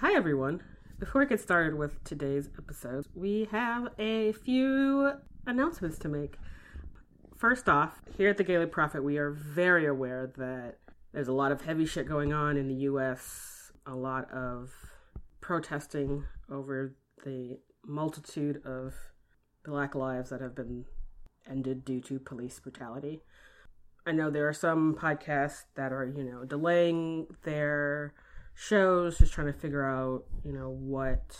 Hi, everyone. Before we get started with today's episode, we have a few announcements to make. First off, here at the Gayly Prophet, we are very aware that there's a lot of heavy shit going on in the US, a lot of protesting over the multitude of black lives that have been ended due to police brutality. I know there are some podcasts that are, you know, delaying their shows, just trying to figure out, you know, what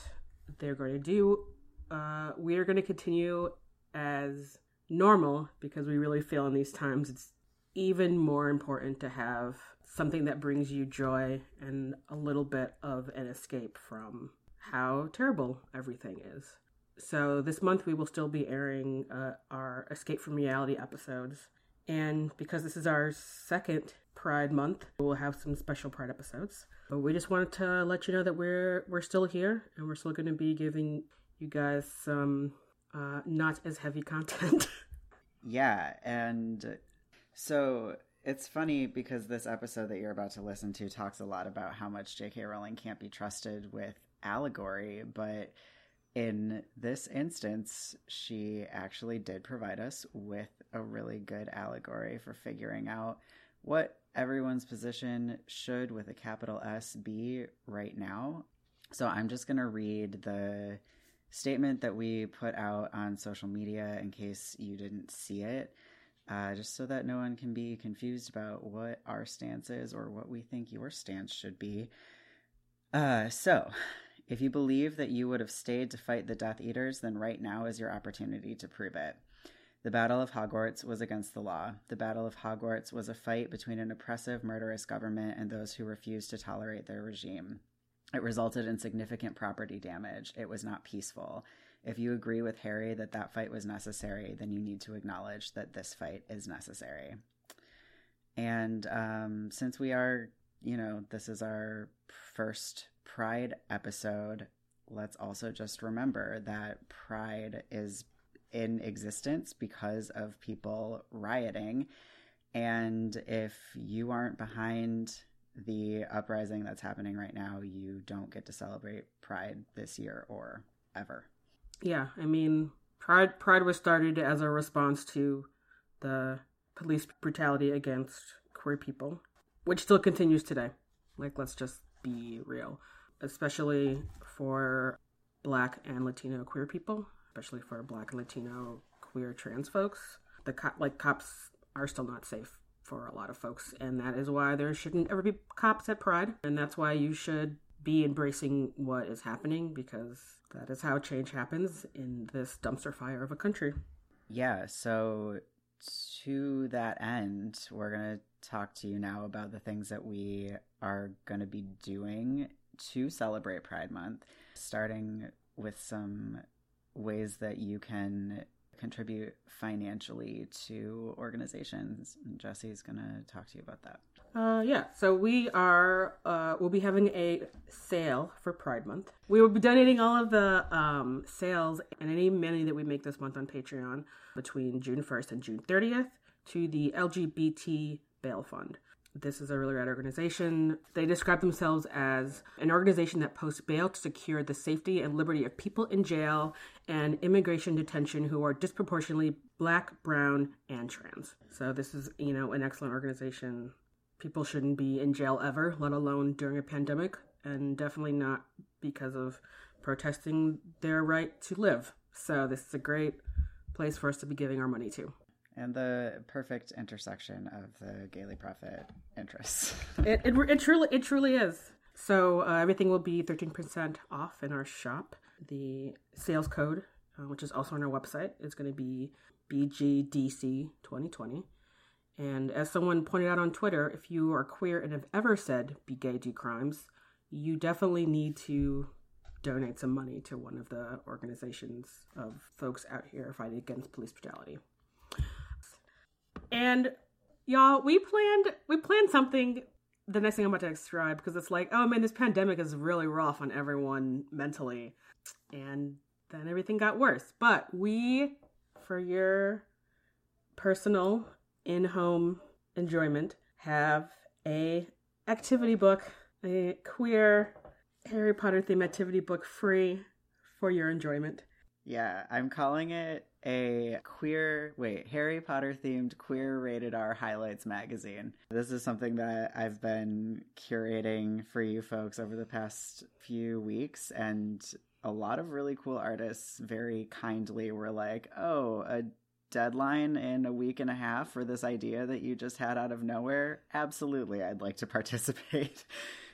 they're going to do. Uh, we are going to continue as normal because we really feel in these times it's even more important to have something that brings you joy and a little bit of an escape from how terrible everything is. So, this month we will still be airing uh, our Escape from Reality episodes. And because this is our second Pride Month, we'll have some special Pride episodes. We just wanted to let you know that we're we're still here and we're still going to be giving you guys some uh, not as heavy content. yeah, and so it's funny because this episode that you're about to listen to talks a lot about how much J.K. Rowling can't be trusted with allegory, but in this instance, she actually did provide us with a really good allegory for figuring out what everyone's position should, with a capital S, be right now. So I'm just going to read the statement that we put out on social media in case you didn't see it, uh, just so that no one can be confused about what our stance is or what we think your stance should be. Uh, so, if you believe that you would have stayed to fight the Death Eaters, then right now is your opportunity to prove it. The Battle of Hogwarts was against the law. The Battle of Hogwarts was a fight between an oppressive, murderous government and those who refused to tolerate their regime. It resulted in significant property damage. It was not peaceful. If you agree with Harry that that fight was necessary, then you need to acknowledge that this fight is necessary. And um, since we are, you know, this is our first Pride episode, let's also just remember that Pride is in existence because of people rioting. And if you aren't behind the uprising that's happening right now, you don't get to celebrate Pride this year or ever. Yeah, I mean, Pride Pride was started as a response to the police brutality against queer people, which still continues today. Like, let's just be real, especially for Black and Latino queer people especially for Black and Latino queer trans folks. The like cops, are still not safe for a lot of folks, and that is why there shouldn't ever be cops at Pride, and that's why you should be embracing what is happening because that is how change happens in this dumpster fire of a country. Yeah, so to that end, we're going to talk to you now about the things that we are going to be doing to celebrate Pride Month, starting with some ways that you can contribute financially to organizations. And Jesse's going to talk to you about that. Uh, yeah, so we are uh, we'll be having a sale for Pride Month. We will be donating all of the um, sales and any money that we make this month on Patreon between June 1st and June 30th to the LGBT Bail Fund. This is a really rad organization. They describe themselves as an organization that posts bail to secure the safety and liberty of people in jail and immigration detention who are disproportionately black, brown, and trans. So this is, you know, an excellent organization. People shouldn't be in jail ever, let alone during a pandemic, and definitely not because of protesting their right to live. So this is a great place for us to be giving our money to and the perfect intersection of the Gayly Prophet interests. it, it, it, truly it truly is. So uh, everything will be 13% off in our shop. The sales code, uh, which is also on our website, is going to be BGDC 2020. And as someone pointed out on Twitter, if you are queer and have ever said be gay, do crimes, you definitely need to donate some money to one of the organizations of folks out here fighting against police brutality. And y'all, we planned we planned something the next thing I'm about to describe because it's like, oh man, this pandemic is really rough on everyone mentally. And then everything got worse. But we, for your personal in-home enjoyment, have a activity book, a queer Harry Potter theme activity book free for your enjoyment. Yeah, I'm calling it a queer, wait, Harry Potter themed queer rated R highlights magazine. This is something that I've been curating for you folks over the past few weeks, and a lot of really cool artists very kindly were like, oh, a deadline in a week and a half for this idea that you just had out of nowhere? Absolutely, I'd like to participate.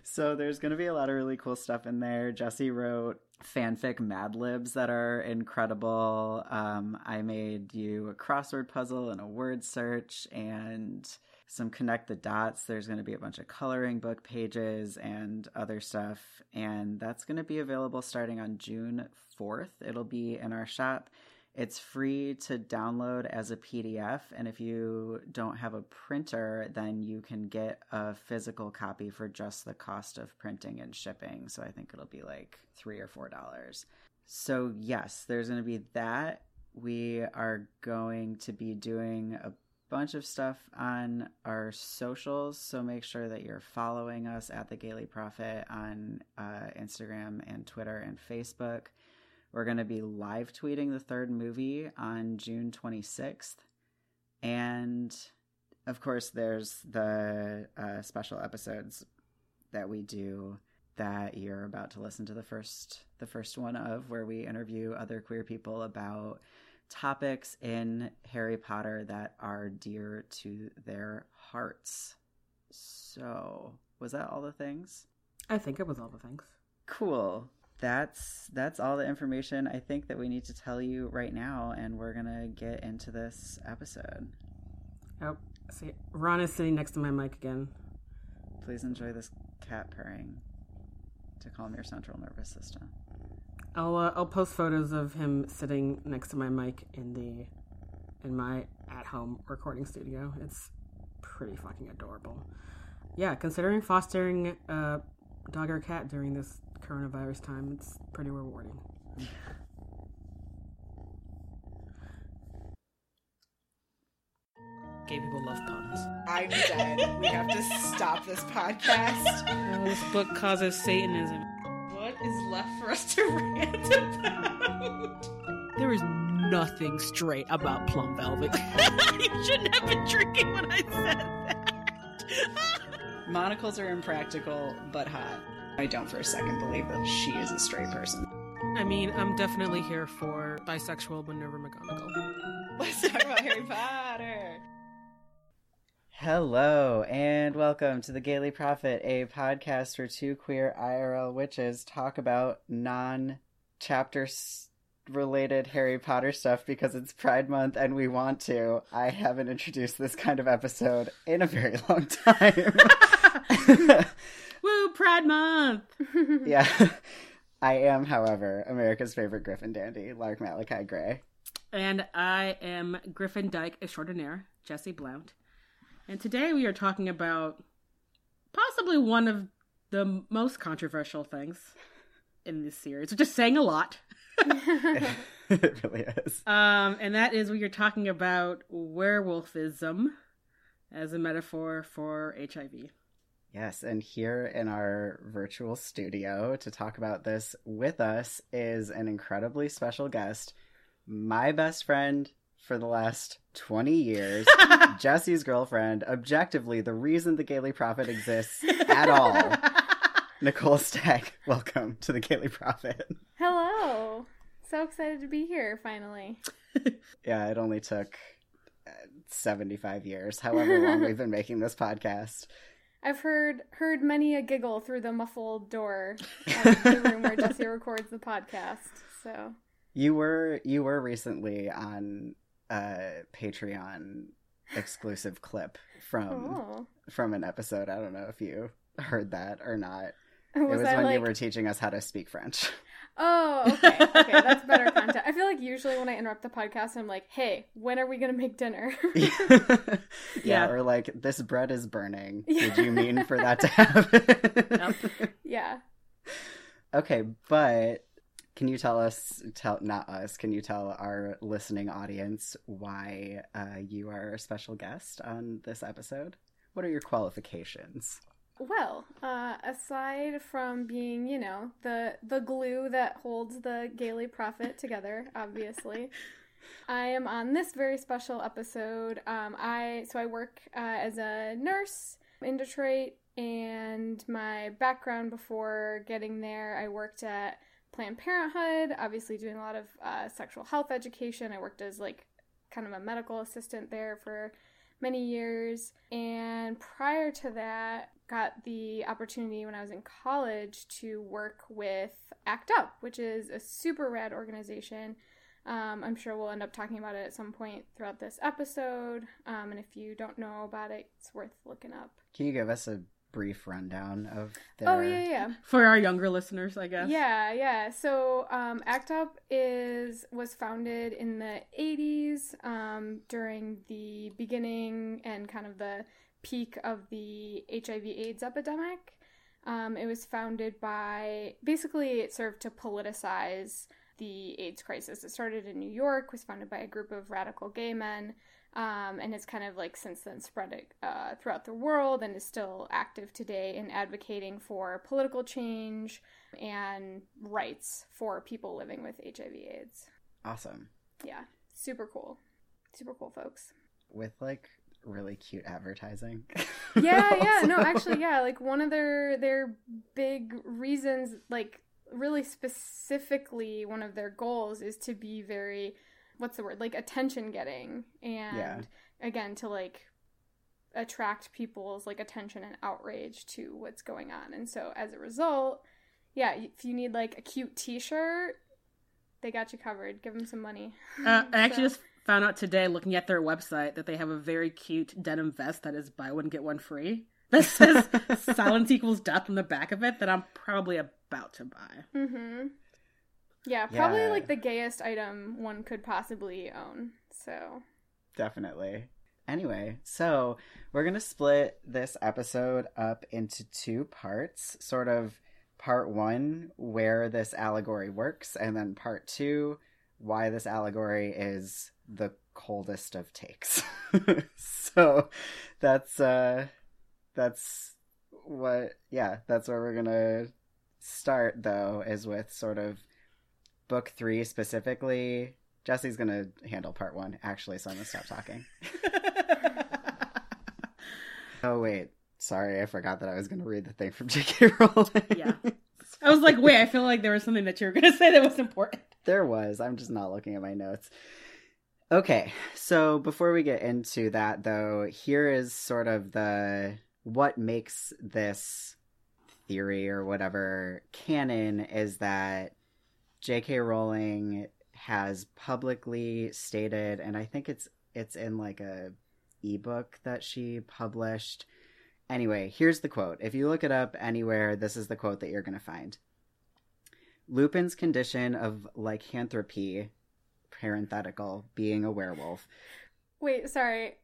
so there's going to be a lot of really cool stuff in there. Jesse wrote fanfic Mad Libs that are incredible. Um, I made you a crossword puzzle and a word search and some connect the dots. There's going to be a bunch of coloring book pages and other stuff. And that's going to be available starting on June 4th. It'll be in our shop. It's free to download as a PDF, and if you don't have a printer, then you can get a physical copy for just the cost of printing and shipping. So I think it'll be like three or four dollars. So, yes, there's going to be that. We are going to be doing a bunch of stuff on our socials. So make sure that you're following us at the Gayly Prophet on uh, Instagram and Twitter and Facebook. We're going to be live tweeting the third movie on June 26th. And of course, there's the uh, special episodes that we do that you're about to listen to the first the first one of where we interview other queer people about topics in Harry Potter that are dear to their hearts. So, was that all the things? I think it was all the things. Cool that's that's all the information I think that we need to tell you right now, and we're gonna get into this episode. Oh, see, Ron is sitting next to my mic again. Please enjoy this cat purring to calm your central nervous system. I'll uh, I'll post photos of him sitting next to my mic in the in my at home recording studio. It's pretty fucking adorable. Yeah, considering fostering a dog or cat during this coronavirus time. It's pretty rewarding. Gay people love puns. I'm dead. we have to stop this podcast. Well, this book causes Satanism. What is left for us to rant about? There is nothing straight about Plum Velvet. you shouldn't have been drinking when I said that. Monocles are impractical, but hot. I don't for a second believe that she is a straight person. I mean, I'm definitely here for bisexual Minerva McGonagall. Let's talk about Harry Potter. Hello, and welcome to the Gayly Prophet, a podcast where two queer IRL witches talk about non chapter related Harry Potter stuff because it's Pride Month and we want to. I haven't introduced this kind of episode in a very long time. Woo, Pride Month! yeah. I am, however, America's favorite Griffin dandy, Lark Malachi Gray. And I am Griffin Dyke extraordinaire, Jesse Blount. And today we are talking about possibly one of the most controversial things in this series, which is saying a lot. it really is. Um, and that is we are talking about werewolfism as a metaphor for HIV. Yes, and here in our virtual studio to talk about this with us is an incredibly special guest, my best friend for the last 20 years, Jesse's girlfriend, objectively the reason the Gayly Prophet exists at all. Nicole Stagg, welcome to the Gayly Prophet. Hello. So excited to be here finally. yeah, it only took uh, 75 years, however long we've been making this podcast. I've heard heard many a giggle through the muffled door of the room where Jesse records the podcast. So you were you were recently on a Patreon exclusive clip from oh. from an episode. I don't know if you heard that or not. Was it was when like... you were teaching us how to speak French. Oh, okay. Okay, that's better content. I feel like usually when I interrupt the podcast, I'm like, hey, when are we going to make dinner? yeah. yeah, or like, this bread is burning. Yeah. Did you mean for that to happen? Yeah. Okay, but can you tell us, tell not us, can you tell our listening audience why uh, you are a special guest on this episode? What are your qualifications? Well, uh, aside from being, you know, the the glue that holds the Gayly Prophet together, obviously, I am on this very special episode. Um, I so I work uh, as a nurse in Detroit, and my background before getting there, I worked at Planned Parenthood, obviously doing a lot of uh, sexual health education. I worked as like kind of a medical assistant there for many years, and prior to that, got the opportunity when I was in college to work with ACT UP, which is a super rad organization. Um, I'm sure we'll end up talking about it at some point throughout this episode. Um, and if you don't know about it, it's worth looking up. Can you give us a brief rundown of their... Oh, yeah, yeah. For our younger listeners, I guess. Yeah, yeah. So, um, ACT UP is was founded in the '80s um, during the beginning and kind of the peak of the HIV/AIDS epidemic. Um, it was founded by basically it served to politicize the AIDS crisis. It started in New York, was founded by a group of radical gay men, um, and has kind of like since then spread uh, throughout the world and is still active today in advocating for political change and rights for people living with HIV/AIDS. Awesome. Yeah, super cool, super cool folks. With like really cute advertising. yeah, yeah, no, actually, yeah, like one of their their big reasons, like really specifically, one of their goals is to be very, what's the word, like attention getting, and Yeah. again to like attract people's like attention and outrage to what's going on, and so as a result, yeah, if you need like a cute T-shirt. They got you covered. Give them some money. Uh, I actually So- just found out today, looking at their website, that they have a very cute denim vest that is buy one get one free. That says "Silence equals death" on the back of it. That I'm probably about to buy. Mm-hmm. Yeah, probably Yeah. like the gayest item one could possibly own. So Definitely. Anyway, so we're going to split this episode up into two parts. Sort of part one, where this allegory works, and then part two, why this allegory is the coldest of takes. so that's, uh, that's what, yeah, that's where we're to start, though, is with sort of book three specifically. Jesse's to handle part one, actually, so I'm to stop talking. Oh wait, sorry, I forgot that I was to read the thing from J.K. Rowling. Yeah. I was like, wait, I feel like there was something that you were going to say that was important. there was. I'm just not looking at my notes. Okay, so before we get into that, though, here is sort of the what makes this theory or whatever canon is that J.K. Rowling has publicly stated, and I think it's it's in like a ebook that she published. Anyway, here's the quote. If you look it up anywhere, this is the quote that you're going to find. Lupin's condition of lycanthropy, parenthetical, being a werewolf. wait, sorry,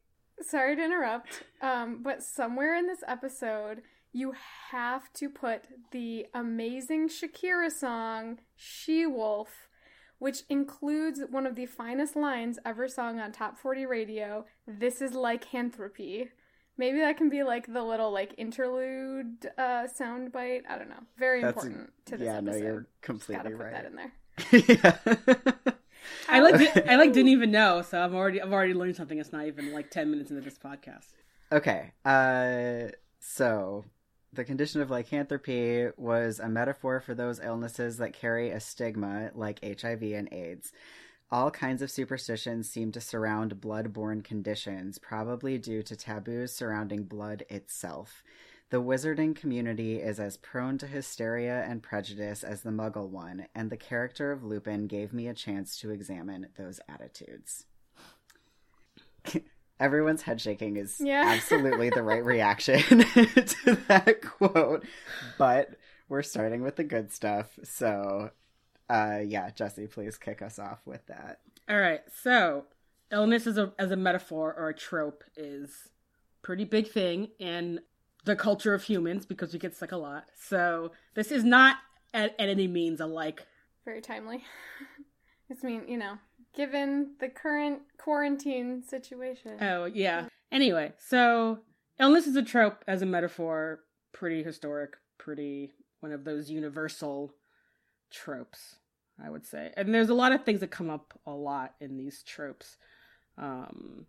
sorry to interrupt. Um, but somewhere in this episode, you have to put the amazing Shakira song "She Wolf." Which includes one of the finest lines ever sung on Top 40 Radio. This is lycanthropy. Maybe that can be like the little like interlude uh, sound bite. I don't know. Very That's a- important to this yeah, episode. no, you're Just gotta completely put right. that in there. yeah. I like di- I like didn't even know, so I've already I've already learned something. It's not even like ten minutes into this podcast. Okay. Uh so the condition of lycanthropy was a metaphor for those illnesses that carry a stigma like HIV and AIDS. All kinds of superstitions seem to surround blood-borne conditions, probably due to taboos surrounding blood itself. The wizarding community is as prone to hysteria and prejudice as the muggle one, and the character of Lupin gave me a chance to examine those attitudes. Everyone's head shaking is Yeah. absolutely the right reaction to that quote, but we're starting with the good stuff. So, uh, yeah, Jesse, please kick us off with that. All right, so illness as a as a metaphor or a trope is pretty big thing in the culture of humans because we get sick a lot. So this is not at, at any means a like. Very timely. It's mean, you know, given the current quarantine situation. Oh yeah. Anyway, so illness is a trope as a metaphor pretty historic, pretty one of those universal tropes, I would say. And there's a lot of things that come up a lot in these tropes. Um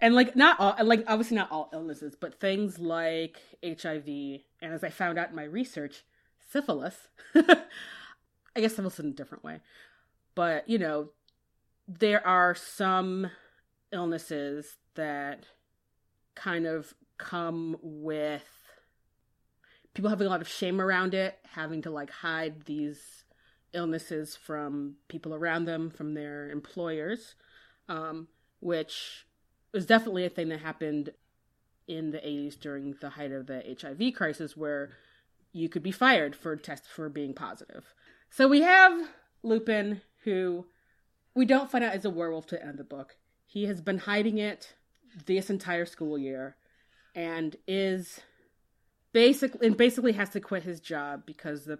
and like not all like obviously not all illnesses, but things like HIV and as I found out in my research, syphilis. I guess syphilis in a different way. But, you know, there are some illnesses that kind of come with people having a lot of shame around it, having to like hide these illnesses from people around them, from their employers, um, which was definitely a thing that happened in the 80s during the height of the HIV crisis, where you could be fired for test for being positive. So we have Lupin, who we don't find out is a werewolf to end the book. He has been hiding it this entire school year, and is basically and basically has to quit his job because the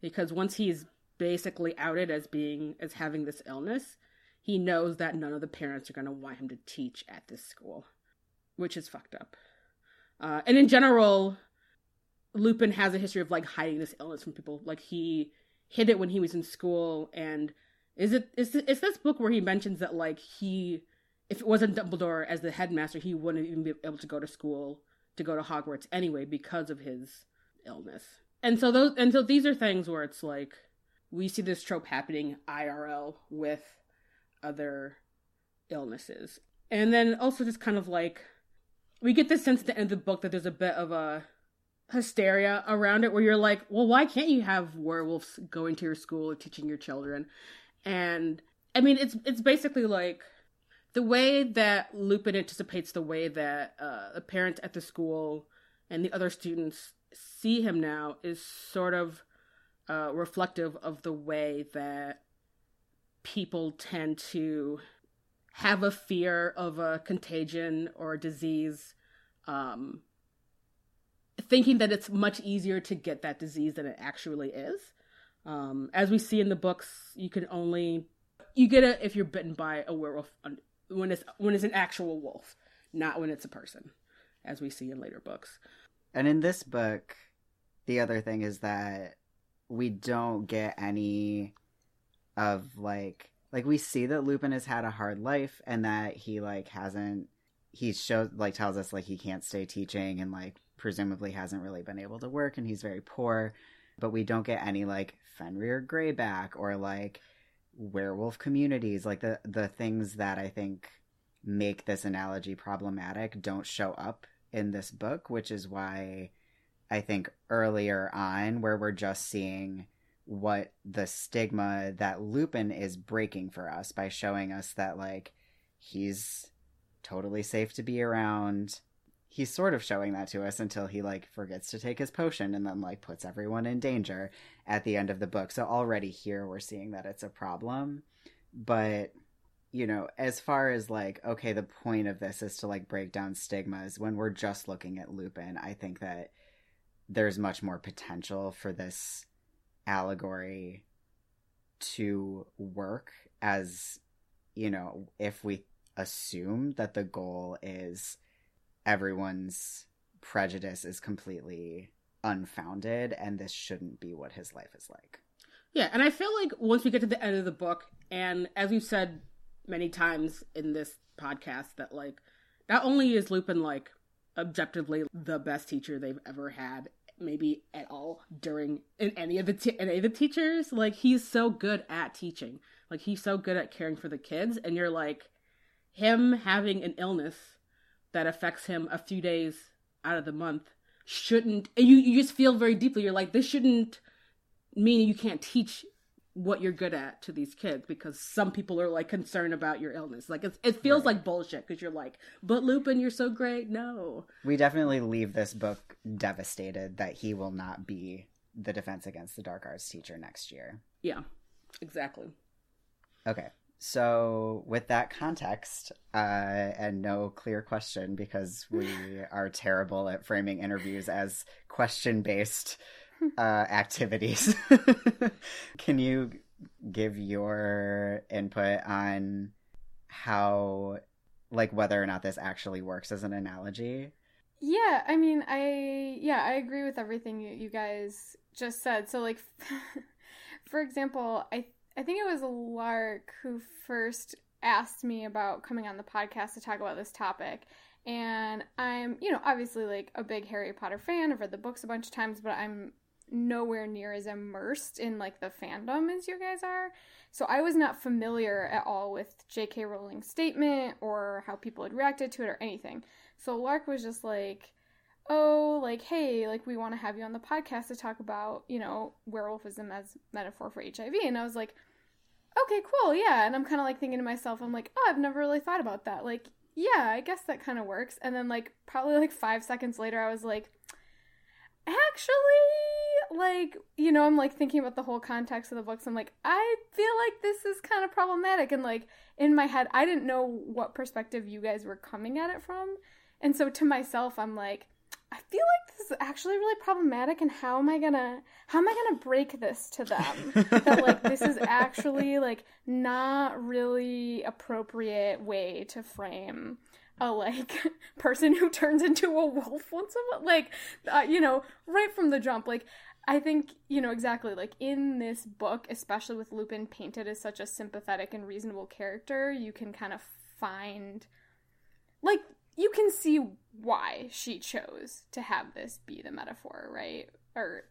because once he's basically outed as being as having this illness, he knows that none of the parents are going to want him to teach at this school, which is fucked up. Uh, and in general, Lupin has a history of like hiding this illness from people. Like he hid it when he was in school, and is it is is this book where he mentions that like he, if it wasn't Dumbledore as the headmaster, he wouldn't even be able to go to school to go to Hogwarts anyway because of his illness. And so those and so these are things where it's like we see this trope happening IRL with other illnesses. And then also just kind of like we get this sense at the end of the book that there's a bit of a hysteria around it where you're like, well, why can't you have werewolves going to your school or teaching your children? And I mean, it's it's basically like the way that Lupin anticipates the way that uh, the parents at the school and the other students see him now is sort of uh, reflective of the way that people tend to have a fear of a contagion or a disease, um, thinking that it's much easier to get that disease than it actually is. Um, as we see in the books, you can only you get it if you're bitten by a werewolf when it's when it's an actual wolf, not when it's a person, as we see in later books. And in this book, the other thing is that we don't get any of like like we see that Lupin has had a hard life and that he like hasn't he shows like tells us like he can't stay teaching and like presumably hasn't really been able to work and he's very poor. But we don't get any like Fenrir Greyback or like werewolf communities. Like the the things that i think make this analogy problematic don't show up in this book which is why i think earlier on where we're just seeing what the stigma that lupin is breaking for us by showing us that like he's totally safe to be around he's sort of showing that to us until he like forgets to take his potion and then like puts everyone in danger at the end of the book. So already here we're seeing that it's a problem. But you know, as far as like okay, the point of this is to like break down stigmas when we're just looking at Lupin, I think that there's much more potential for this allegory to work as you know, if we assume that the goal is everyone's prejudice is completely unfounded and this shouldn't be what his life is like. Yeah, and I feel like once we get to the end of the book, and as we've said many times in this podcast, that like not only is Lupin like objectively the best teacher they've ever had, maybe at all during in any of the t- any of the teachers, like he's so good at teaching, like he's so good at caring for the kids, and you're like him having an illness that affects him a few days out of the month shouldn't and you you just feel very deeply. You're like this shouldn't mean you can't teach what you're good at to these kids because some people are like concerned about your illness. Like it feels right. like bullshit because you're like but lupin you're so great. No. We definitely leave this book devastated that he will not be the defense against the dark arts teacher next year. Yeah exactly. Okay so, with that context uh, and no clear question, because we are terrible at framing interviews as question based uh, activities, can you give your input on how, like, whether or not this actually works as an analogy? Yeah, I mean, I yeah, I agree with everything you, you guys just said. So like for example, I I think it was Lark who first asked me about coming on the podcast to talk about this topic. And I'm, you know, obviously like a big Harry Potter fan. I've read the books a bunch of times, but I'm nowhere near as immersed in like the fandom as you guys are. So I was not familiar at all with J.K. Rowling's statement or how people had reacted to it or anything. So Lark was just like, oh, like, hey, like, we want to have you on the podcast to talk about, you know, werewolfism as metaphor for HIV. And I was like, okay, cool, yeah. And I'm kind of like thinking to myself, I'm like, oh, I've never really thought about that. Like, yeah, I guess that kind of works. And then, like, probably like five seconds later, I was like, actually, like, you know, I'm like thinking about the whole context of the books. I'm like, I feel like this is kind of problematic. And like, in my head, I didn't know what perspective you guys were coming at it from. And so to myself, I'm like, I feel like this is actually really problematic and how am I gonna how am I gonna break this to them? that like this is actually like not really appropriate way to frame a like person who turns into a wolf once a month like uh, you know right from the jump like I think, you know, exactly like in this book, especially with Lupin painted as such a sympathetic and reasonable character, you can kind of find like you can see why she chose to have this be the metaphor, right? Or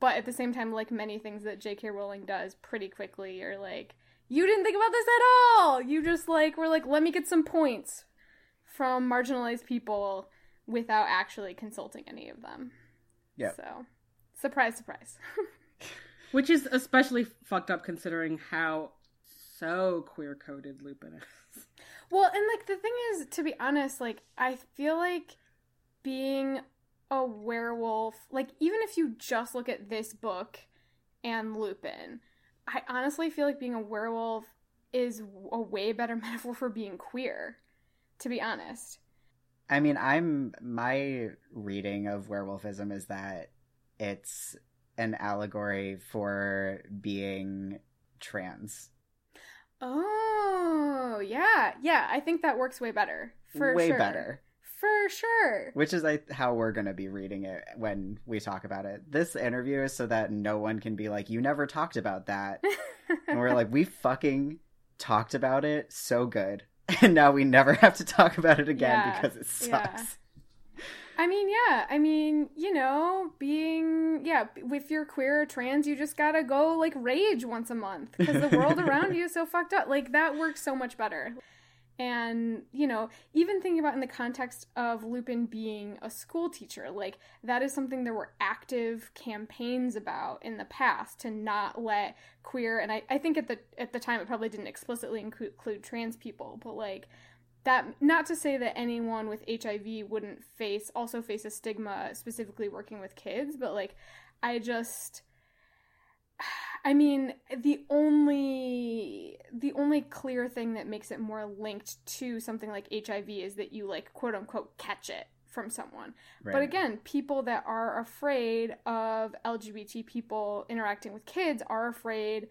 but at the same time like many things that J.K. Rowling does pretty quickly you're like you didn't think about this at all. You just like were like let me get some points from marginalized people without actually consulting any of them. Yeah. So, surprise surprise. Which is especially fucked up considering how so queer coded Lupin is. Well, and like the thing is, to be honest, like I feel like being a werewolf, like even if you just look at this book and Lupin, I honestly feel like being a werewolf is a way better metaphor for being queer, to be honest. I mean, I'm my reading of werewolfism is that it's an allegory for being trans. Oh, yeah. Yeah, I think that works way better. For Way sure. better. For sure. Which is like how we're gonna be reading it when we talk about it. This interview is so that no one can be like, "You never talked about that," and we're like, "We fucking talked about it so good, and now we never have to talk about it again Yeah, because it yeah. Sucks." I mean, yeah. I mean, you know, being yeah, if you're queer or trans, you just gotta go like rage once a month because the world around you is so fucked up. Like that works so much better. And you know, even thinking about in the context of Lupin being a school teacher, like that is something there were active campaigns about in the past to not let queer and I, I think at the at the time it probably didn't explicitly include, include trans people, but like that not to say that anyone with HIV wouldn't face also face a stigma specifically working with kids, but like I just I mean, the only the only clear thing that makes it more linked to something like HIV is that you like quote unquote catch it from someone. But again, people that are afraid of LGBT people interacting with kids are afraid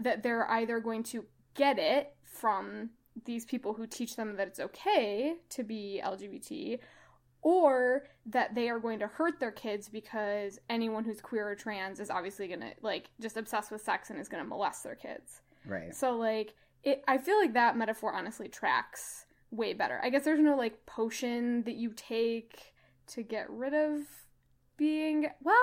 that they're either going to get it from these people who teach them that it's okay to be LGBT or that they are going to hurt their kids because anyone who's queer or trans is obviously going to like just obsessed with sex and is going to molest their kids. right. So like it I feel like that metaphor honestly tracks way better. I guess there's no like potion that you take to get rid of being well,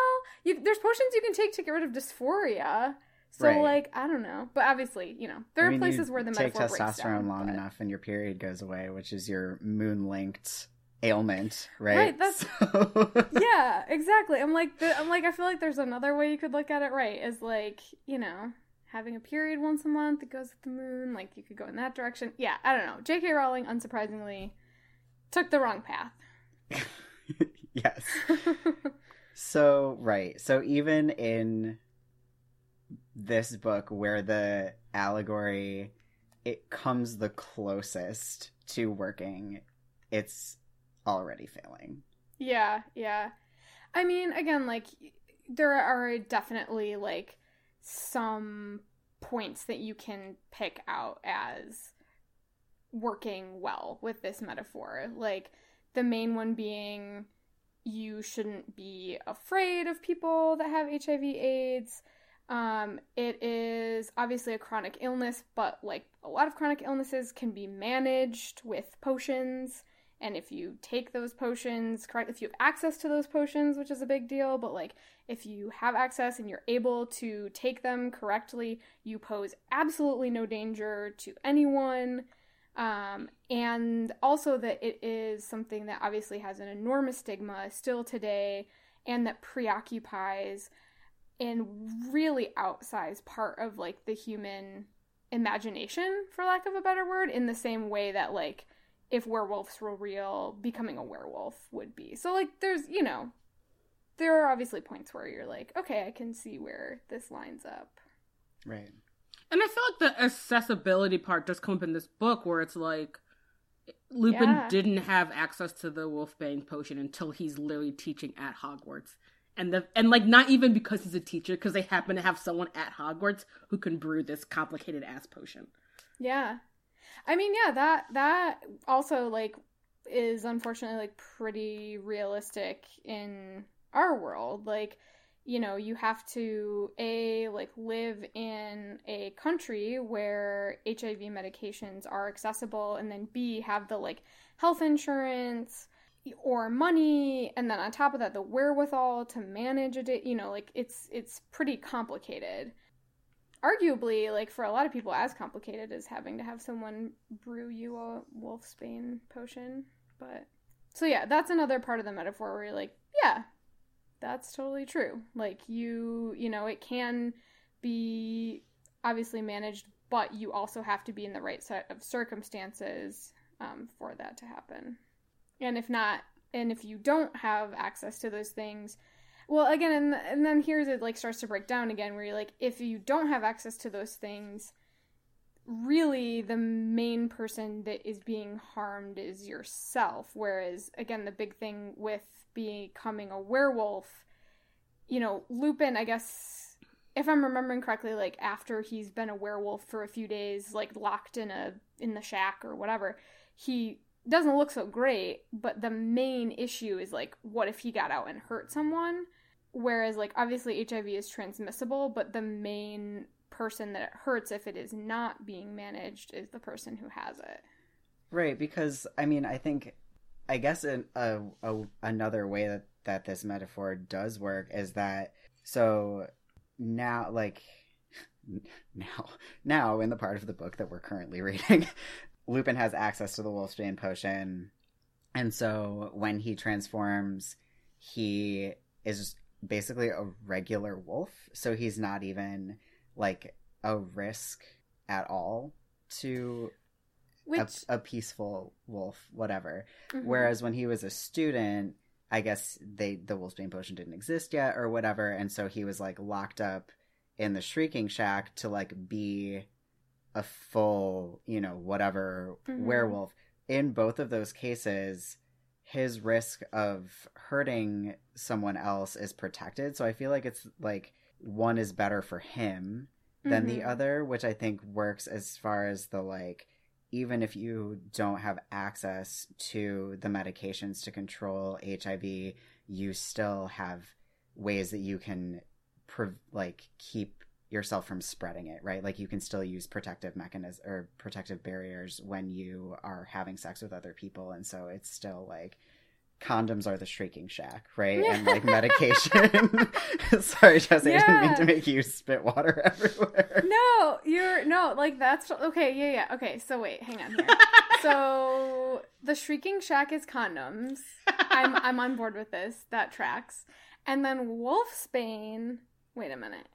you there's potions you can take to get rid of dysphoria. So Right. like I don't know, but obviously you know there I are places where the take metaphor breaks testosterone down, long but- enough and your period goes away, which is your moon linked ailment, right? Right, that's- So- yeah, exactly. I'm like, the, I'm like, I feel like there's another way you could look at it. Right, is like, you know, having a period once a month that goes with the moon. Like, you could go in that direction. Yeah, I don't know. J.K. Rowling, unsurprisingly, took the wrong path. yes. So, right. So, even in this book where the allegory it comes the closest to working, it's already failing. yeah, yeah. I mean, again, like, there are definitely like some points that you can pick out as working well with this metaphor. Like the main one being you shouldn't be afraid of people that have HIV AIDS. Um, it is obviously a chronic illness, but like a lot of chronic illnesses can be managed with potions. And if you take those potions, correct, if you have access to those potions, which is a big deal, but like if you have access and you're able to take them correctly, you pose absolutely no danger to anyone. Um, and also that it is something that obviously has an enormous stigma still today and that preoccupies and really outsized part of like the human imagination for lack of a better word in the same way that like if werewolves were real becoming a werewolf would be so like there's you know there are obviously points where you're like okay i can see where this lines up Right. And I feel like the accessibility part does come up in this book where it's like Lupin Yeah. didn't have access to the Wolfbane potion until he's literally teaching at Hogwarts. And the and like not even because he's a teacher, because they happen to have someone at Hogwarts who can brew this complicated ass potion. Yeah. I mean, yeah, that that also like is unfortunately like pretty realistic in our world. Like, you know, you have to a like live in a country where HIV medications are accessible and then b have the like health insurance or money and then on top of that the wherewithal to manage a day, you know, like it's it's pretty complicated. Arguably like for a lot of people as complicated as having to have someone brew you a wolfsbane potion but so yeah that's another part of the metaphor where you're like yeah that's totally true. Like you you know it can be obviously managed but you also have to be in the right set of circumstances um, for that to happen and if not and if you don't have access to those things well, again, and, and then here's it like starts to break down again, where you're like, if you don't have access to those things, really the main person that is being harmed is yourself. Whereas, again, the big thing with becoming a werewolf, you know, Lupin, I guess, if I'm remembering correctly, like after he's been a werewolf for a few days, like locked in a in the shack or whatever, he doesn't look so great, but the main issue is like, what if he got out and hurt someone? Whereas, like, obviously HIV is transmissible, but the main person that it hurts if it is not being managed is the person who has it. Right, because I mean, I think, I guess an, a, a another way that that this metaphor does work is that so now, like now, now in the part of the book that we're currently reading, Lupin has access to the Wolfsbane potion, and so when he transforms, he is basically a regular wolf. So he's not even like a risk at all to Which, a, a peaceful wolf, whatever. Mhm. Whereas when he was a student, I guess they the Wolfsbane potion didn't exist yet or whatever, and so he was like locked up in the Shrieking Shack to like be a full, you know, whatever Mhm. werewolf. In both of those cases, his risk of hurting someone else is protected. So I feel like it's like one is better for him than the Mhm. other, which I think works as far as the like even if you don't have access to the medications to control HIV, you still have ways that you can pre- like keep yourself from spreading it, right? Like you can still use protective mechanism or protective barriers when you are having sex with other people and so it's still like condoms are the shrieking shack, right? And like medication. Sorry, Jesse, I didn't mean to make you spit water everywhere. no, you're no like that's okay. Yeah, yeah. Okay, so wait, hang on here. so the Shrieking Shack is condoms. I'm I'm on board with this. That tracks. And then Wolfsbane. Wait a minute.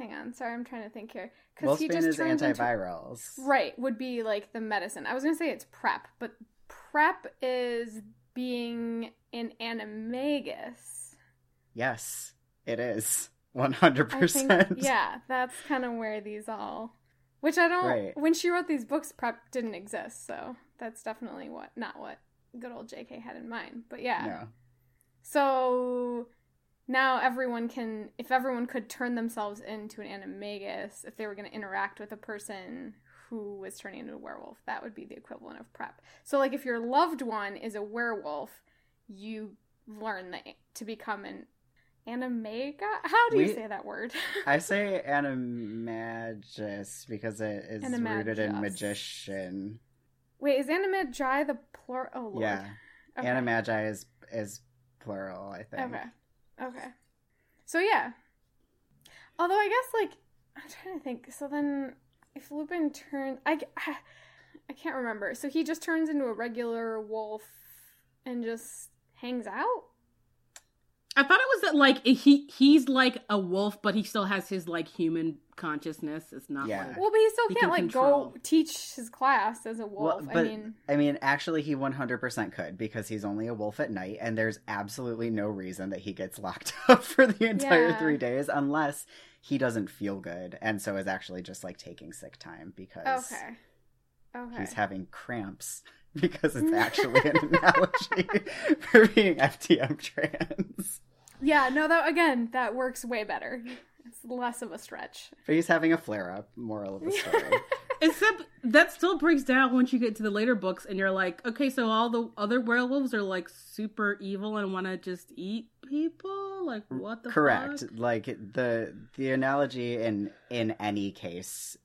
Hang on. Sorry, I'm trying to think here. Because he just is turns into- Right, would be like the medicine. I was gonna say it's PrEP, but PrEP is being an animagus. Yes, it is one hundred percent. yeah, that's kind of where these all. Which I don't. Right. When she wrote these books, PrEP didn't exist, so that's definitely what not what good old J.K. had in mind. But yeah, Yeah. so now everyone can, if everyone could turn themselves into an animagus, if they were going to interact with a person who was turning into a werewolf, that would be the equivalent of PrEP. So, like, if your loved one is a werewolf, you learn the, to become an animaga. How do you say that word? I say animagus because it is rooted in magician. Wait, is animagi the plural? Oh lord. Yeah, Okay. animagi is is plural. I think. Okay. Okay. So yeah. Although I guess like I'm trying to think. So then, if Lupin turns, I I can't remember. So he just turns into a regular wolf and just hangs out. I thought it was that like he he's like a wolf, but he still has his like human consciousness. It's not Yeah. like Well, but he still He can't can like control. go teach his class as a wolf. but- I mean, I mean, actually, he 100% could because he's only a wolf at night, and there's absolutely no reason that he gets locked up for the entire Yeah. three days unless he doesn't feel good and so is actually just like taking sick time because okay, okay. he's having cramps because it's actually an analogy for being FTM trans. yeah, no, that again, that works way better. It's less of a stretch. But he's having a flare up, moral of the story. Except that still breaks down once you get to the later books, and you're like, okay, so all the other werewolves are like super evil and want to just eat people. Like, what the Correct. fuck? Like the the analogy in in any case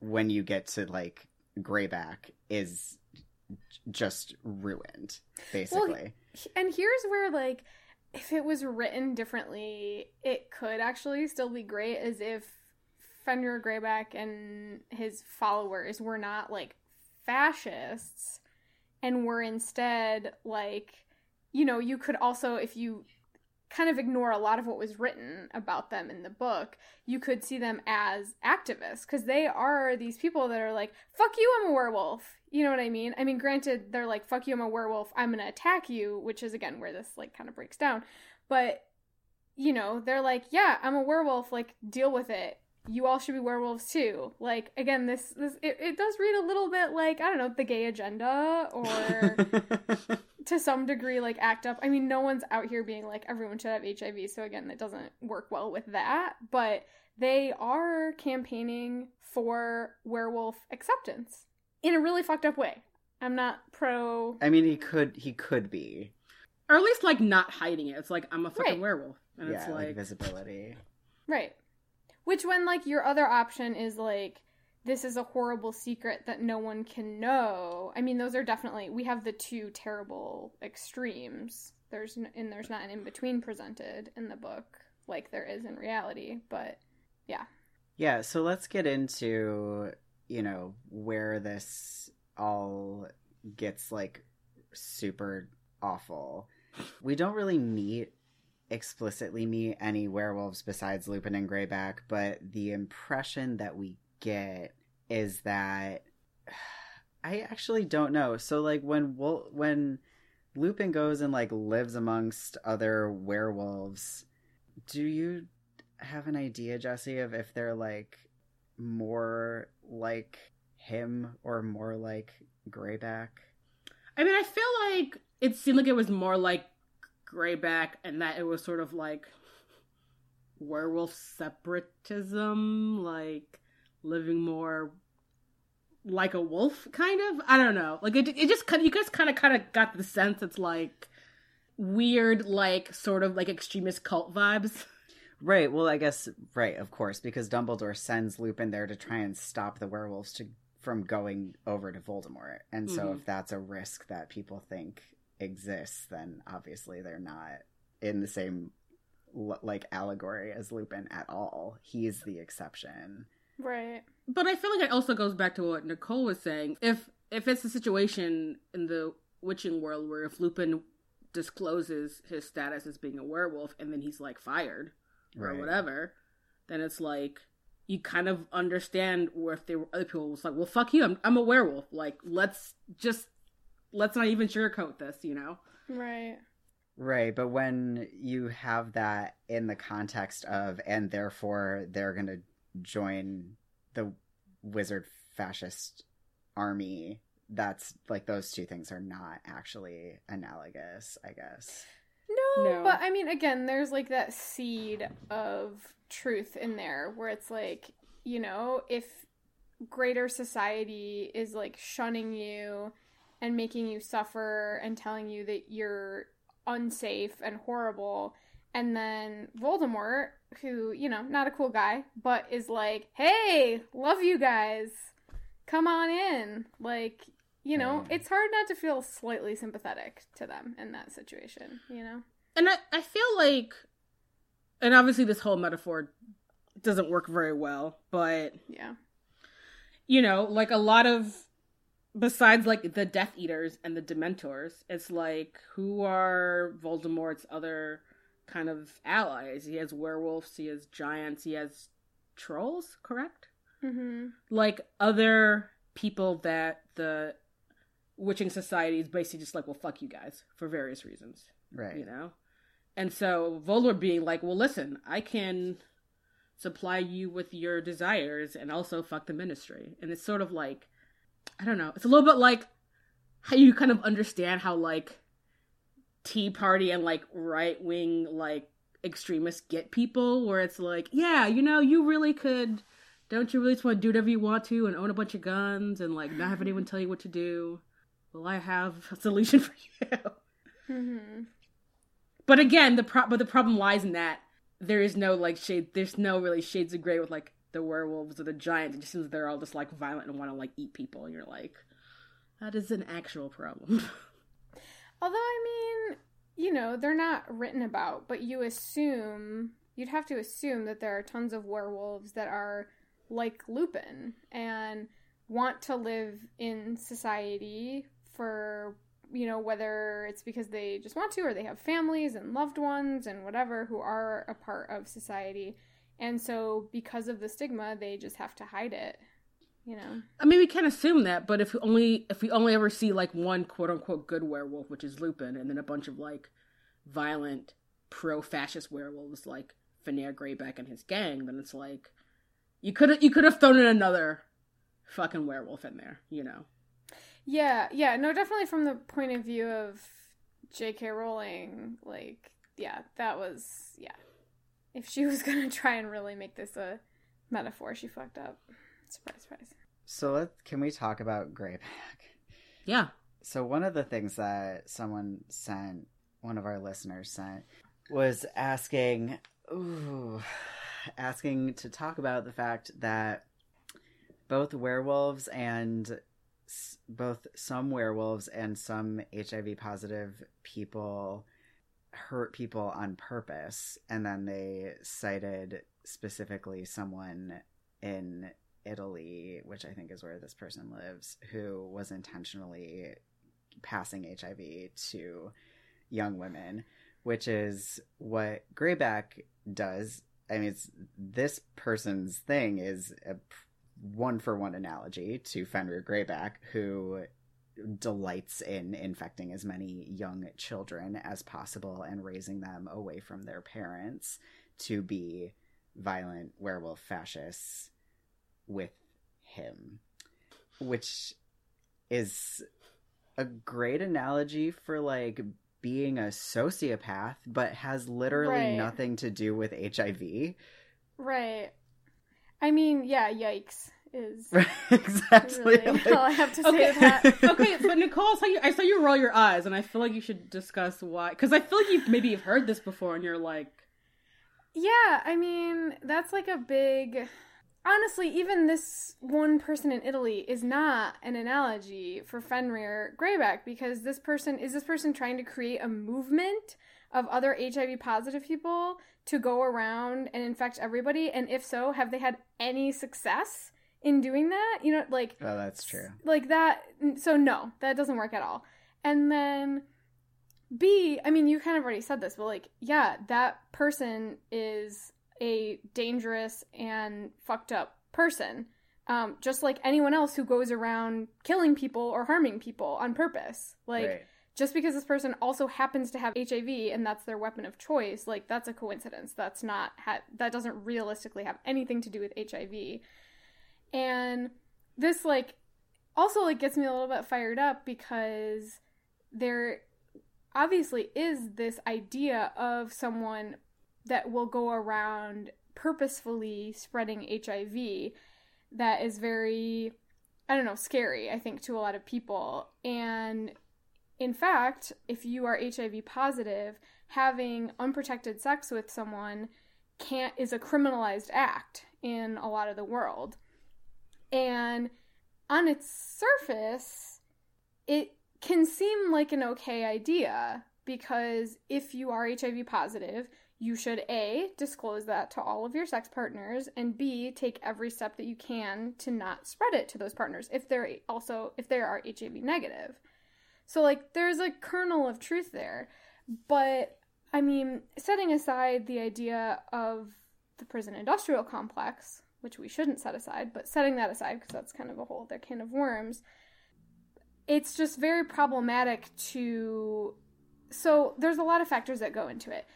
when you get to like Greyback is j- just ruined basically. And here's where like if it was written differently, it could actually still be great as if Fenrir Greyback and his followers were not like fascists and were instead like you know, you could also if you kind of ignore a lot of what was written about them in the book, you could see them as activists because they are these people that are like, fuck you, I'm a werewolf. You know what I mean? I mean, granted, they're like, fuck you, I'm a werewolf, I'm gonna attack you, which is again where this like kind of breaks down. But, you know, they're like, yeah, I'm a werewolf, like, deal with it. You all should be werewolves too. Like, again, this, this, it, it does read a little bit like, I don't know, the gay agenda or to some degree like act up. I mean, no one's out here being like everyone should have HIV, so again, that doesn't work well with that, but they are campaigning for werewolf acceptance in a really fucked up way. I'm not pro I mean, he could he could be. Or at least like not hiding it. It's like I'm a fucking Right. werewolf, and yeah, it's like, like, visibility. right. Which when like your other option is like this is a horrible secret that no one can know. I mean, those are definitely we have the two terrible extremes. There's n- and there's not an in between presented in the book like there is in reality, but Yeah, Yeah, so let's get into, you know, where this all gets like super awful. We don't really meet explicitly meet any werewolves besides Lupin and Greyback, but the impression that we get is that I actually don't know. So like when Wol- when Lupin goes and like lives amongst other werewolves, do you have an idea, Jesse, of if they're like more like him or more like Greyback? I mean, I feel like it seemed like it was more like Greyback, and that it was sort of like werewolf separatism, like living more like a wolf, kind of. I don't know. Like it, it just kind. You guys kind of, kind of got the sense it's like weird, like sort of like extremist cult vibes. Right. Well, I guess right, of course, because Dumbledore sends Lupin there to try and stop the werewolves to from going over to Voldemort. And so Mhm. if that's a risk that people think exists, then obviously they're not in the same like allegory as Lupin at all. He's the exception. Right. But I feel like it also goes back to what Nicole was saying. If if it's a situation in the witching world where if Lupin discloses his status as being a werewolf and then he's like fired or Right. whatever, then it's like you kind of understand where if there were other people was like, well, fuck you, I'm I'm a werewolf. Like let's just let's not even sugarcoat this, you know? Right. Right, but when you have that in the context of, and therefore they're going to join the wizard fascist army, that's like those two things are not actually analogous, I guess. No, No. but I mean, again, there's like that seed of truth in there where it's like, you know, if greater society is like shunning you and making you suffer and telling you that you're unsafe and horrible. And then Voldemort, who, you know, not a cool guy, but is like, hey, love you guys. Come on in. Like, you know, Right. it's hard not to feel slightly sympathetic to them in that situation, you know? And I, I feel like, and obviously this whole metaphor doesn't work very well, but Yeah. you know, like a lot of besides like the Death Eaters and the Dementors, it's like who are Voldemort's other kind of allies? He has werewolves, he has giants, he has trolls, correct? Mm-hmm. Like other people that the witching society is basically just like, well, fuck you guys for various reasons, Right. you know. And so Voldemort being like, well, listen, I can supply you with your desires and also fuck the ministry. And it's sort of like, I don't know, it's a little bit like how you kind of understand how like Tea Party and like right wing like extremists get people, where it's like, yeah, you know, you really could. Don't you really just want to do whatever you want to and own a bunch of guns and like not have anyone tell you what to do? Well, I have a solution for you. Mm-hmm. But again, the pro- but the problem lies in that there is no like shade. There's no really shades of gray with like the werewolves or the giants. It just seems they're all just like violent and want to like eat people. And you're like, that is an actual problem. Although, I mean, you know, they're not written about, but you assume, you'd have to assume that there are tons of werewolves that are like Lupin and want to live in society for, you know, whether it's because they just want to or they have families and loved ones and whatever who are a part of society. And so, because of the stigma, they just have to hide it, you know? I mean, we can assume that, but if only if we only ever see like one quote unquote good werewolf, which is Lupin, and then a bunch of like violent pro fascist werewolves like Fenrir Greyback and his gang, then it's like you could you could have thrown in another fucking werewolf in there, you know. Yeah, yeah, no, definitely from the point of view of J.K. Rowling, like, yeah, that was, yeah. If she was gonna try and really make this a metaphor, she fucked up. Surprise, surprise. So let can we talk about Greyback? Yeah. So one of the things that someone sent, one of our listeners sent, was asking, ooh, asking to talk about the fact that both werewolves and both some werewolves and some HIV positive people hurt people on purpose, and then they cited specifically someone in Italy, which I think is where this person lives, who was intentionally passing HIV to young women, which is what Greyback does. I mean, it's this person's thing is a one for one analogy to Fenrir Greyback, who delights in infecting as many young children as possible and raising them away from their parents to be violent werewolf fascists with him, which is a great analogy for like being a sociopath, but has literally Right. nothing to do with HIV. Right. I mean, yeah, yikes is exactly. really like- all I have to say Okay. that. okay, but Nicole, I saw you. I saw you roll your eyes, and I feel like you should discuss why. Because I feel like you maybe you've heard this before, and you're like, Yeah, I mean, that's like a big. Honestly, even this one person in Italy is not an analogy for Fenrir Greyback because this person is this person trying to create a movement of other HIV positive people to go around and infect everybody? And if so, have they had any success in doing that? You know, like oh, that's true. like that so no that doesn't work at all and then b i mean you kind of already said this but like yeah that person is a dangerous and fucked up person um, just like anyone else who goes around killing people or harming people on purpose. Like right. just because this person also happens to have hiv and that's their weapon of choice like that's a coincidence. That's not ha- that doesn't realistically have anything to do with hiv and this like also like gets me a little bit fired up because there obviously is this idea of someone that will go around purposefully spreading HIV that is very I don't know, scary, I think, to a lot of people. And in fact, if you are HIV positive, having unprotected sex with someone can't is a criminalized act in a lot of the world. And on its surface, it can seem like an okay idea because if you are HIV positive, you should A, disclose that to all of your sex partners, and B, take every step that you can to not spread it to those partners if they're also if they are HIV negative. So like there's a kernel of truth there. But I mean, setting aside the idea of the prison industrial complex, which we shouldn't set aside, but setting that aside because that's kind of a whole other can of worms, it's just very problematic to. So there's a lot of factors that go into it.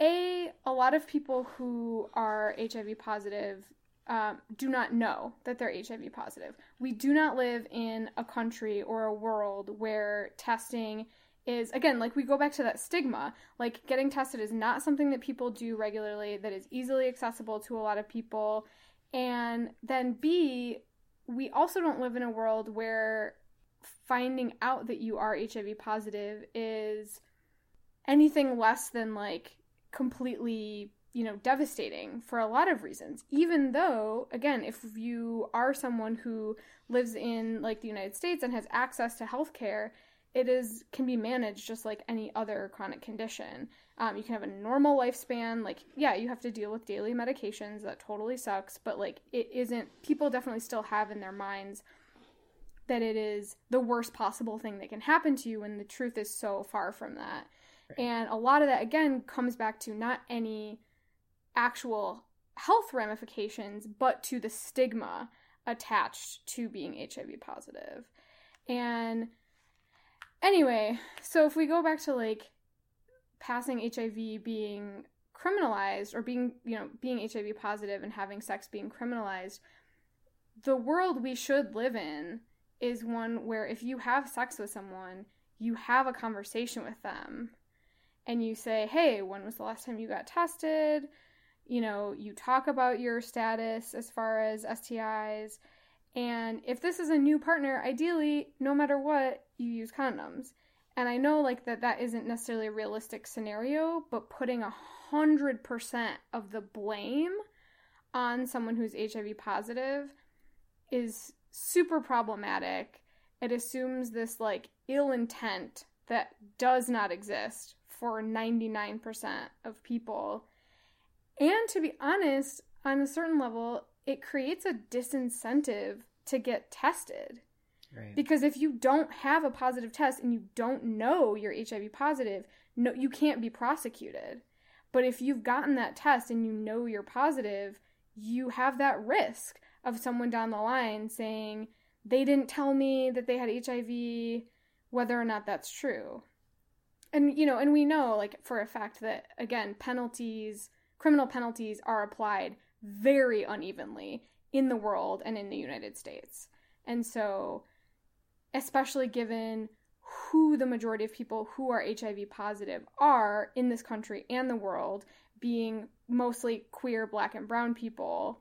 A, a lot of people who are HIV positive um, do not know that they're HIV positive. We do not live in a country or a world where testing is again like we go back to that stigma like getting tested is not something that people do regularly that is easily accessible to a lot of people and then b we also don't live in a world where finding out that you are hiv positive is anything less than like completely you know devastating for a lot of reasons even though again if you are someone who lives in like the united states and has access to health care it is can be managed just like any other chronic condition. Um, you can have a normal lifespan. Like, yeah, you have to deal with daily medications. That totally sucks. But like, it isn't. People definitely still have in their minds that it is the worst possible thing that can happen to you, when the truth is so far from that. Right. And a lot of that again comes back to not any actual health ramifications, but to the stigma attached to being HIV positive. And Anyway, so if we go back to like passing HIV being criminalized or being, you know, being HIV positive and having sex being criminalized, the world we should live in is one where if you have sex with someone, you have a conversation with them and you say, "Hey, when was the last time you got tested?" You know, you talk about your status as far as STIs and if this is a new partner, ideally, no matter what, you use condoms. And I know like that that isn't necessarily a realistic scenario, but putting a hundred percent of the blame on someone who's HIV positive is super problematic. It assumes this like ill intent that does not exist for 99% of people. And to be honest, on a certain level, it creates a disincentive to get tested. Right. Because if you don't have a positive test and you don't know you're HIV positive, no you can't be prosecuted. But if you've gotten that test and you know you're positive, you have that risk of someone down the line saying they didn't tell me that they had HIV whether or not that's true. And you know, and we know like for a fact that again, penalties, criminal penalties are applied very unevenly in the world and in the United States. And so, especially given who the majority of people who are HIV positive are in this country and the world, being mostly queer, black, and brown people,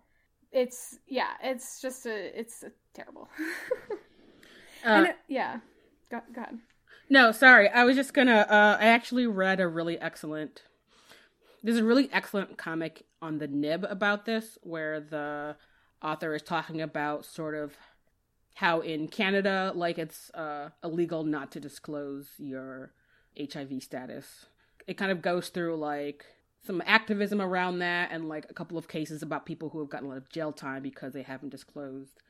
it's yeah, it's just a it's a terrible. uh, it, yeah, go, go ahead. No, sorry. I was just gonna. Uh, I actually read a really excellent. There's a really excellent comic on the Nib about this, where the author is talking about sort of how in Canada, like it's uh, illegal not to disclose your HIV status. It kind of goes through like some activism around that and like a couple of cases about people who have gotten a lot of jail time because they haven't disclosed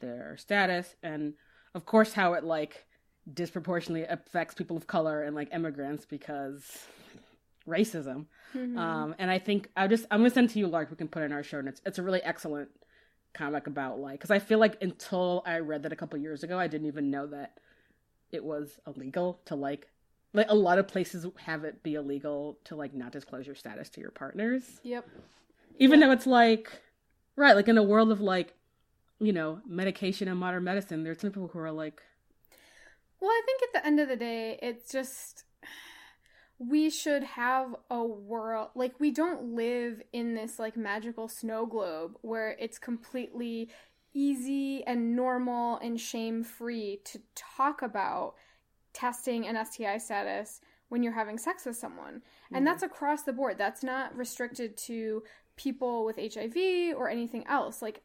their status and of course how it like disproportionately affects people of color and like immigrants because racism mm-hmm. um and i think i just i'm gonna send to you lark we can put in our show notes it's a really excellent comic about like because I feel like until I read that a couple years ago, I didn't even know that it was illegal to like like a lot of places have it be illegal to like not disclose your status to your partners. Yep. Even yep. though it's like right, like in a world of like you know medication and modern medicine, there's some people who are like. Well, I think at the end of the day, it's just we should have a world like we don't live in this like magical snow globe where it's completely easy and normal and shame free to talk about testing an STI status when you're having sex with someone. And that's mm-hmm. across the board. That's not restricted to people with HIV or anything else. Like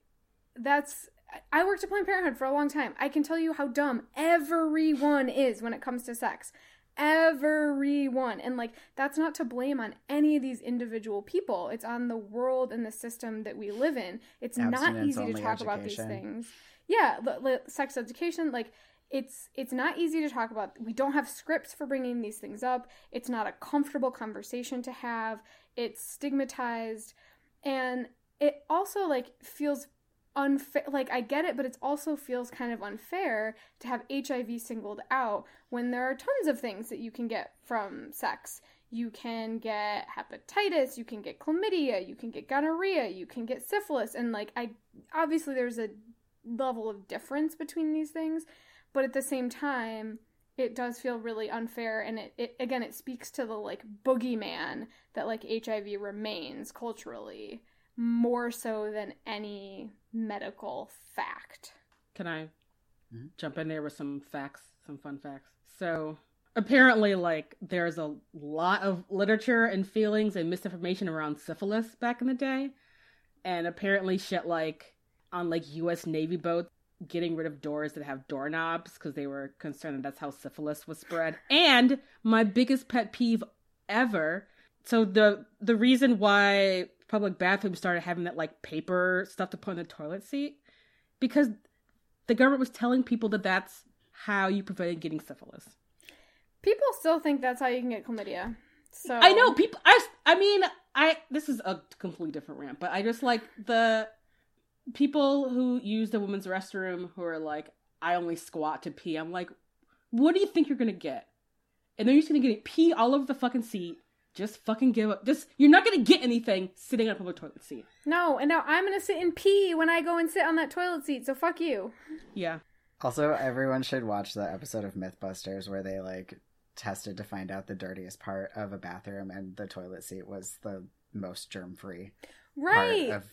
that's I worked at Planned Parenthood for a long time. I can tell you how dumb everyone is when it comes to sex. Everyone. And like that's not to blame on any of these individual people. It's on the world and the system that we live in. It's not easy to talk about these things. Yeah, li- li- sex education like it's it's not easy to talk about. We don't have scripts for bringing these things up. It's not a comfortable conversation to have. It's stigmatized and it also like feels unfair like i get it but it also feels kind of unfair to have hiv singled out when there are tons of things that you can get from sex. You can get hepatitis you can get chlamydia you can get gonorrhea you can get syphilis and like i obviously there's a level of difference between these things but at the same time it does feel really unfair and it, it again it speaks to the like boogeyman that like hiv remains culturally more so than any medical fact Can I Mhm. jump in there with some facts, some fun facts? So apparently, like, there's a lot of literature and feelings and misinformation around syphilis back in the day, and apparently, shit like on like U.S. Navy boats getting rid of doors that have doorknobs because they were concerned that that's how syphilis was spread. And my biggest pet peeve ever. So the the reason why public bathrooms started having that like paper stuff to put in the toilet seat because the government was telling people that that's how you prevented getting syphilis. people still think that's how you can get chlamydia so I know people. I I mean, I this is a completely different rant, but I just like the people who use the women's restroom who are like, I only squat to pee. I'm like, what do you think you're gonna get? And then you're just gonna get pee all over the fucking seat. Just fucking give up. Just you're not gonna get anything sitting on a public toilet seat. no and now i'm gonna sit and pee when i go and sit on that toilet seat so fuck you Yeah. Also, everyone should watch the episode of Mythbusters where they like tested to find out the dirtiest part of a bathroom, and the toilet seat was the most germ-free right part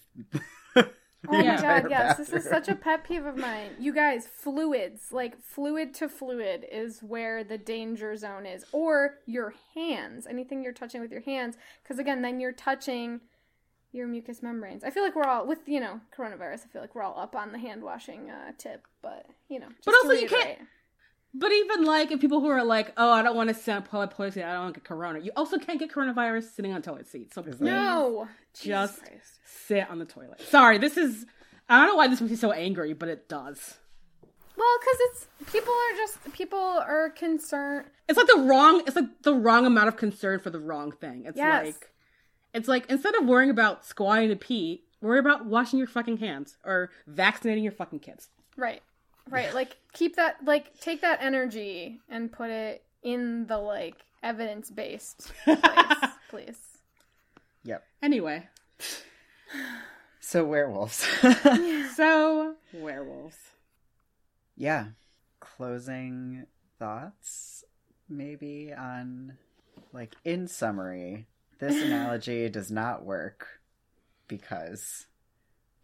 of. Oh my god, yes, this is such a pet peeve of mine. You guys, fluids, like fluid to fluid is where the danger zone is. Or your hands, anything you're touching with your hands. Because again, then you're touching your mucous membranes. I feel like we're all, with, you know, coronavirus, I feel like we're all up on the hand washing uh, tip. But, you know, just But also you can't-. But even like if people who are like, oh, I don't want to sit on a public toilet seat, I don't want to get corona. You also can't get coronavirus sitting on toilet seat. So please No! Just- sit on the toilet. Sorry, this is. I don't know why this makes me so angry, but it does. Well, because it's, people are just, people are concerned. It's like the wrong. It's like the wrong amount of concern for the wrong thing. It's Yes. like, it's like instead of worrying about squatting to pee, worry about washing your fucking hands or vaccinating your fucking kids. Right. Right. Like keep that like take that energy and put it in the like evidence based place, please. Yep. Anyway, So werewolves. so werewolves. yeah. Closing thoughts, maybe on, like, in summary, this analogy does not work because.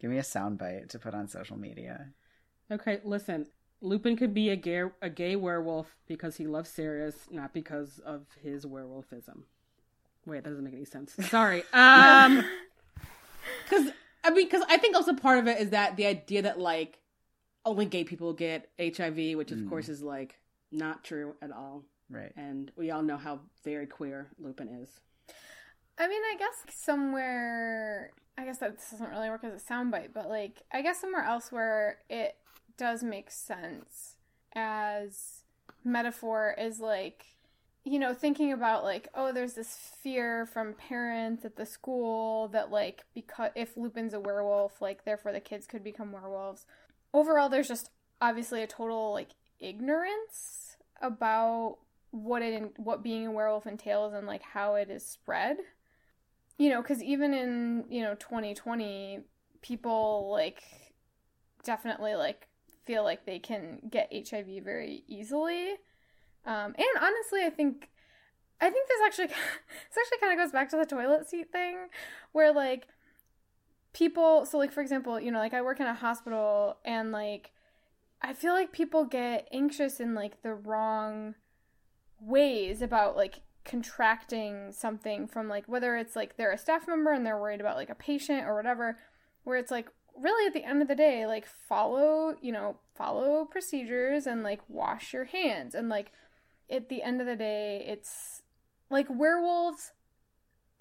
Give me a soundbite to put on social media. Okay, listen. Lupin could be a gay a gay werewolf because he loves Sirius, not because of his werewolfism. Wait, that doesn't make any sense. Sorry. Um, because I mean, because I think also part of it is that the idea that like only gay people get HIV, which of Mm. course is like not true at all, Right. and we all know how very queer Lupin is. I mean, I guess somewhere I guess that doesn't really work as a soundbite, but like I guess somewhere else where it does make sense as metaphor is like you know thinking about like oh there's this fear from parents at the school that like because if Lupin's a werewolf like therefore the kids could become werewolves. Overall there's just obviously a total like ignorance about what it what being a werewolf entails and like how it is spread you know because even in you know 2020 people like definitely like feel like they can get hiv very easily. Um and honestly i think i think this actually this actually kind of goes back to the toilet seat thing where like people so like for example you know like i work in a hospital and like i feel like people get anxious in like the wrong ways about like contracting something from like whether it's like they're a staff member and they're worried about like a patient or whatever where it's like really at the end of the day like follow you know follow procedures and like wash your hands. And like at the end of the day it's like werewolves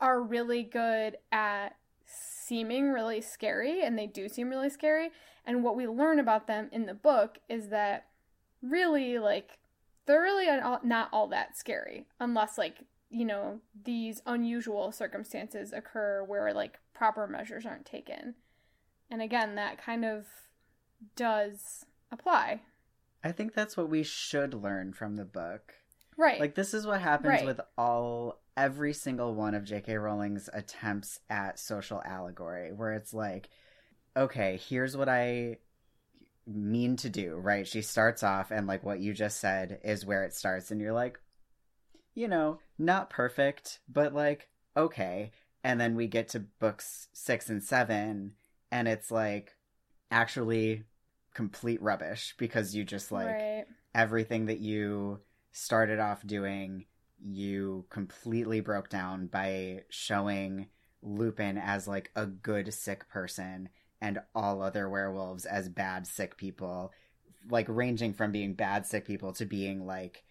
are really good at seeming really scary and they do seem really scary. And what we learn about them in the book is that really like they're really not all that scary unless like you know these unusual circumstances occur where like proper measures aren't taken. And again that kind of does apply. I think that's what we should learn from the book. Right. Like this is what happens Right. with all every single one of jk rowling's attempts at social allegory where it's like okay here's what i mean to do right? She starts off and like what you just said is where it starts and you're like you know not perfect but like okay. And then we get to books six and seven and it's like actually complete rubbish because you just like right. everything that you started off doing you completely broke down by showing Lupin as like a good sick person and all other werewolves as bad sick people like ranging from being bad sick people to being like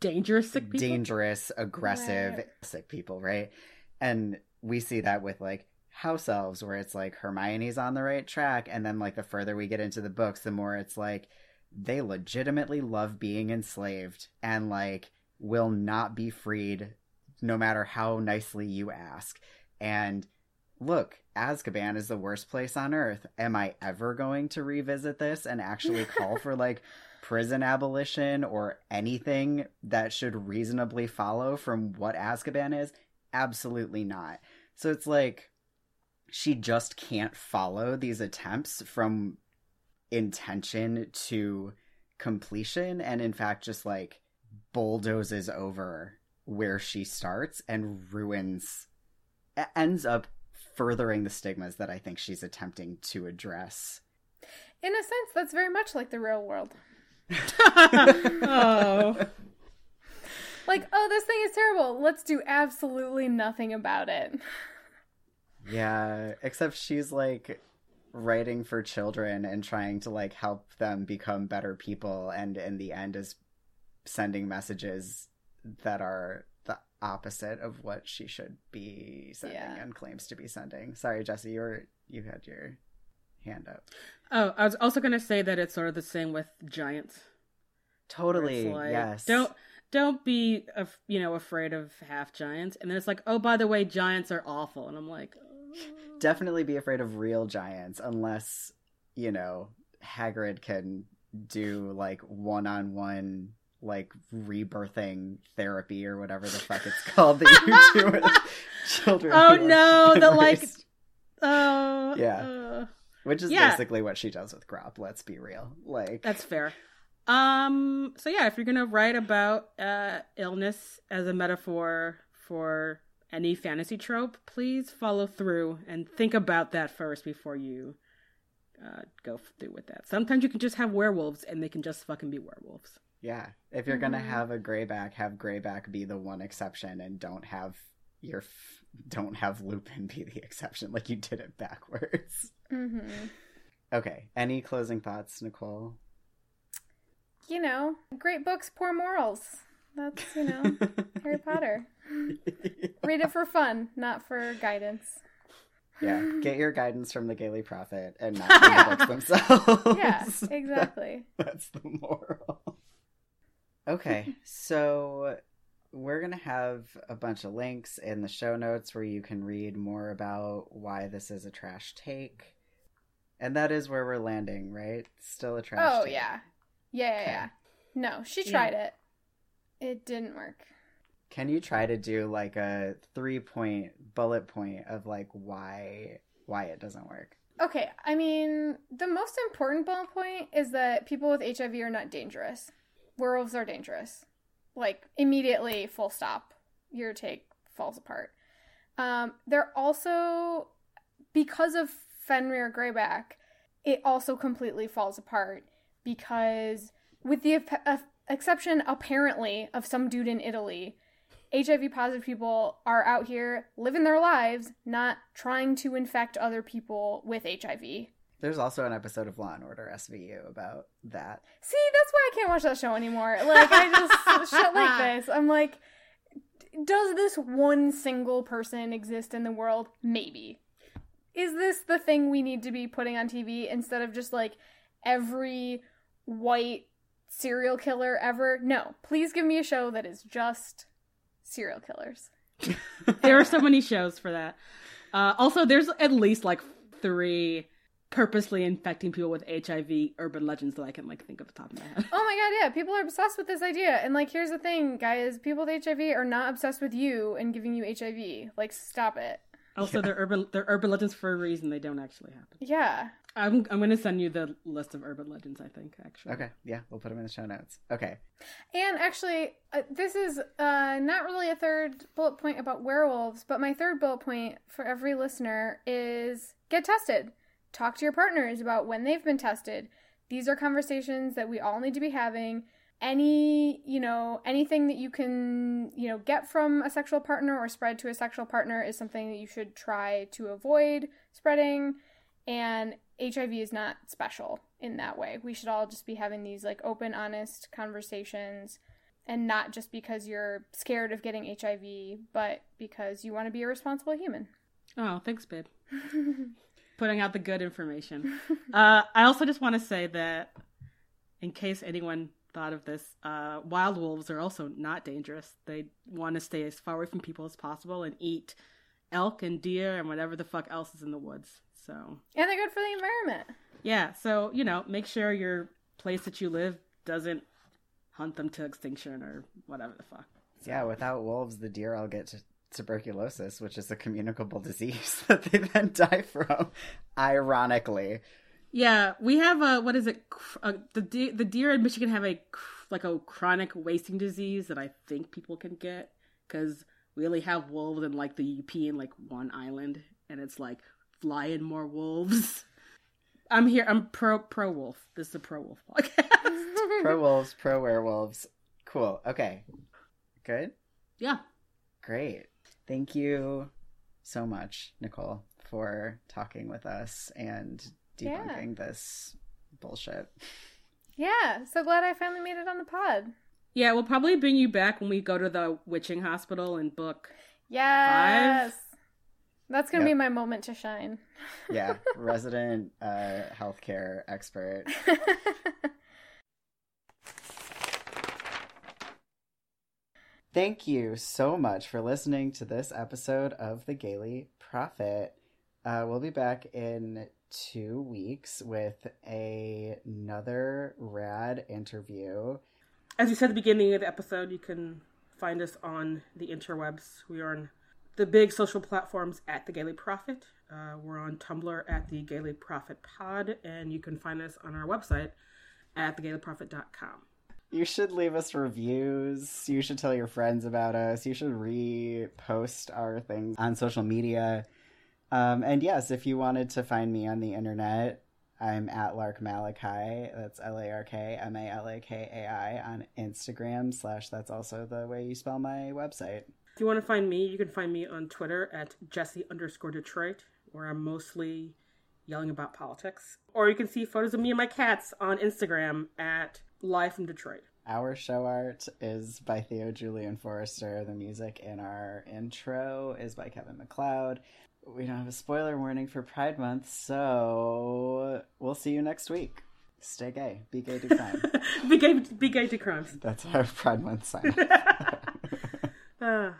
Dangerous sick people. dangerous aggressive Right. sick people right and we see that with like house elves where it's like hermione's on the right track and then like the further we get into the books the more it's like they legitimately love being enslaved and like will not be freed no matter how nicely you ask and look azkaban is the worst place on earth. Am i ever going to revisit this and actually call for like prison abolition or anything that should reasonably follow from what azkaban is? Absolutely not. So it's like she just can't follow these attempts from intention to completion. And in fact just like bulldozes over where she starts and ruins ends up furthering the stigmas that I think she's attempting to address. in a sense that's very much like the real world. Oh, like oh this thing is terrible. Let's do absolutely nothing about it. Yeah, except she's like writing for children and trying to like help them become better people. And in the end is sending messages that are the opposite of what she should be sending Yeah. and claims to be sending. Sorry, Jesse, you were you had your hand up. oh, I was also gonna say that it's sort of the same with giants. Totally. it's like, yes. Don't don't be af- you know afraid of half giants, and then it's like, oh, by the way, giants are awful, and I'm like, oh. definitely be afraid of real giants unless, you know, Hagrid can do like one-on-one like rebirthing therapy or whatever the fuck it's called that you do with children. Oh, no, the, like- oh, Yeah. uh, which is yeah. basically what she does with Grawp. Let's be real. Like That's fair. Um so yeah, if you're going to write about uh illness as a metaphor for any fantasy trope, please follow through and think about that first before you uh go through with that. Sometimes you can just have werewolves and they can just fucking be werewolves. Yeah, if you're gonna Mhm. have a greyback, have greyback be the one exception, and don't have your f- don't have Lupin be the exception. Like you did it backwards. mm-hmm. Okay. Any closing thoughts, Nicole? you know great books poor morals that's you know harry potter read it for fun not for guidance yeah, get your guidance from the Gayly Prophet and not from the books themselves. yeah exactly That's the moral. Okay, so we're going to have a bunch of links in the show notes where you can read more about why this is a trash take. And that is where we're landing, right? Still a trash oh take. yeah yeah yeah, Okay. yeah no she Yeah. tried it it didn't work Can you try to do like a three point bullet point of like why why it doesn't work? okay i mean the most important bullet point is that people with hiv are not dangerous werewolves are dangerous. Like immediately full stop. Your take falls apart. Um they're also because of fenrir greyback it also completely falls apart because with the ep- exception apparently of some dude in Italy, HIV positive people are out here living their lives, not trying to infect other people with HIV. There's also an episode of Law and Order SVU about that. See, that's why I can't watch that show anymore. Like, I just shit like this. I'm like, does this one single person exist in the world? Maybe. Is this the thing we need to be putting on TV instead of just like every white serial killer ever? No. Please give me a show that is just serial killers. there are so many shows for that. Uh, also, there's at least like three purposely infecting people with HIV urban legends that I can like think of the top of my head. Oh my god, yeah, people are obsessed with this idea. And like here's the thing, guys, people with HIV are not obsessed with you and giving you HIV. Like stop it. Also, they're urban they're urban legends for a reason. They don't actually happen. Yeah. I'm I'm gonna send you the list of urban legends. I think actually. Okay, yeah, we'll put them in the show notes. Okay. And actually, uh, this is uh, not really a third bullet point about werewolves, but my third bullet point for every listener is get tested. Talk to your partners about when they've been tested. These are conversations that we all need to be having. Any, you know, anything that you can, you know, get from a sexual partner or spread to a sexual partner is something that you should try to avoid spreading. And HIV is not special in that way. We should all just be having these like open, honest conversations and not just because you're scared of getting HIV, but because you want to be a responsible human. Oh, thanks, babe. Putting out the good information. uh, I also just want to say that, in case anyone thought of this, uh, wild wolves are also not dangerous. They want to stay as far away from people as possible and eat elk and deer and whatever the fuck else is in the woods. So And they're good for the environment. yeah, so you know, make sure your place that you live doesn't hunt them to extinction or whatever the fuck. Yeah, without wolves, the deer all get t- tuberculosis, which is a communicable disease that they then die from. Ironically, Yeah, we have a what is it? Uh, the de- the deer in Michigan have a like a chronic wasting disease that I think people can get because we only have wolves in like the UP in like one island, and it's like fly in more wolves. I'm here. I'm pro pro wolf. This is a pro wolf podcast. pro wolves, pro werewolves. Cool. Okay. Good. yeah, Great. Thank you so much, Nicole, for talking with us and debunking this bullshit. Yeah, so glad I finally made it on the pod. yeah. We'll probably bring you back when we go to the witching hospital and book. Yes. That's going to Yep. be my moment to shine. Yeah, resident uh, healthcare expert. Thank you so much for listening to this episode of the Gayly Prophet. Uh, we'll be back in two weeks with a- another rad interview. As you said at the beginning of the episode, you can find us on the interwebs. We are on the big social platforms at the Gayly Prophet. Uh, we're on Tumblr at the Gayly Prophet Pod, and you can find us on our website at thegaylyprophet.com. You should leave us reviews. You should tell your friends about us. You should repost our things on social media. Um, and yes, if you wanted to find me on the internet, I'm at Lark Malakai. That's L A R K M A L A K A I on Instagram. Slash, that's also the way you spell my website. If you want to find me, you can find me on Twitter at Jesse underscore Detroit, where I'm mostly yelling about politics. Or you can see photos of me and my cats on Instagram at Live from Detroit. Our show art is by Theo Julian Forrester. The music in our intro is by Kevin MacLeod. We don't have a spoiler warning for Pride Month, so we'll see you next week. Stay gay. Be gay, to crime. be gay, be gay to crimes. That's our Pride Month sign. Ah.